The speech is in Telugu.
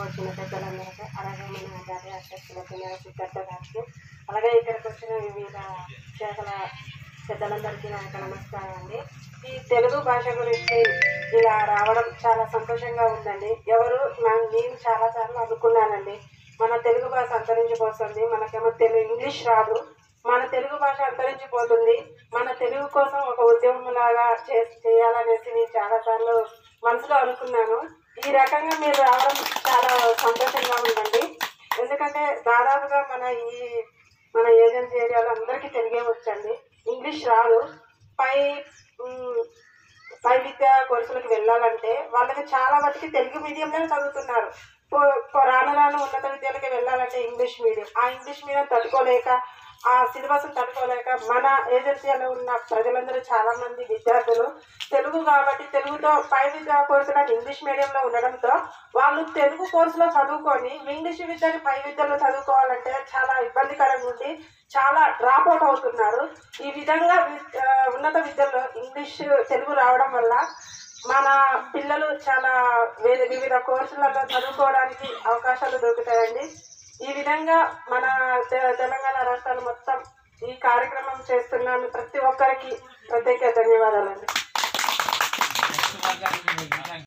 వచ్చిన పెద్దలందరికీ అలాగే మన గారి అధ్యక్షుల మన సిద్ధార్థ గారికి అలాగే ఇక్కడికి వచ్చిన వివిధ శాఖల పెద్దలందరికీ నాకు నమస్కారం అండి. ఈ తెలుగు భాష గురించి ఇలా రావడం చాలా సంతోషంగా ఉందండి. ఎవరు నేను చాలా సార్లు అనుకున్నానండి. మన తెలుగు భాష అంతరించిపోతుంది మనకేమో తెలుగు ఇంగ్లీష్ రాదు. మన తెలుగు భాష అంతరించిపోతుంది. మన తెలుగు కోసం ఒక ఉద్యమం లాగా చే చేయాలనేసి నేను చాలాసార్లు మనసులో అనుకున్నాను. ఈ రకంగా మీరు రావడం సంతోషంగా ఉందండి. ఎందుకంటే దాదాపుగా మన ఈ మన ఏజెన్సీ ఏరియాలో అందరికీ తెలుగే వచ్చండి. ఇంగ్లీష్ రాదు. పై పై విద్యా కోర్సులకు వెళ్ళాలంటే వాళ్ళకి చాలా మటుకి తెలుగు మీడియంలో చదువుతున్నారు. రాను రాను ఉన్నత విద్యలకి వెళ్ళాలంటే ఇంగ్లీష్ మీడియం ఆ ఇంగ్లీష్ మీడియం తట్టుకోలేక ఆ సిలబస్ తట్టుకోలేక మన ఏజెన్సీలో ఉన్న ప్రజలందరూ చాలామంది విద్యార్థులు తెలుగు కాబట్టి తెలుగుతో పై విద్యా కోర్సులను ఇంగ్లీష్ మీడియంలో ఉండడంతో వాళ్ళు తెలుగు కోర్సులో చదువుకొని ఇంగ్లీష్ విద్యని పై విద్యలో చదువుకోవాలంటే చాలా ఇబ్బందికరంగా ఉండి చాలా డ్రాప్ అవుట్ అవుతున్నారు. ఈ విధంగా వి- ఉన్నత విద్యలో ఇంగ్లీష్ తెలుగు రావడం వల్ల మన పిల్లలు చాలా వివిధ వివిధ కోర్సులలో చదువుకోవడానికి అవకాశాలు దొరుకుతాయండి. ఈ విధంగా మన తె- తెలంగాణ రాష్ట్రాలు మొత్తం ఈ కార్యక్రమం చేస్తున్నాను. ప్రతి ఒక్కరికి ప్రత్యేక ధన్యవాదాలండి.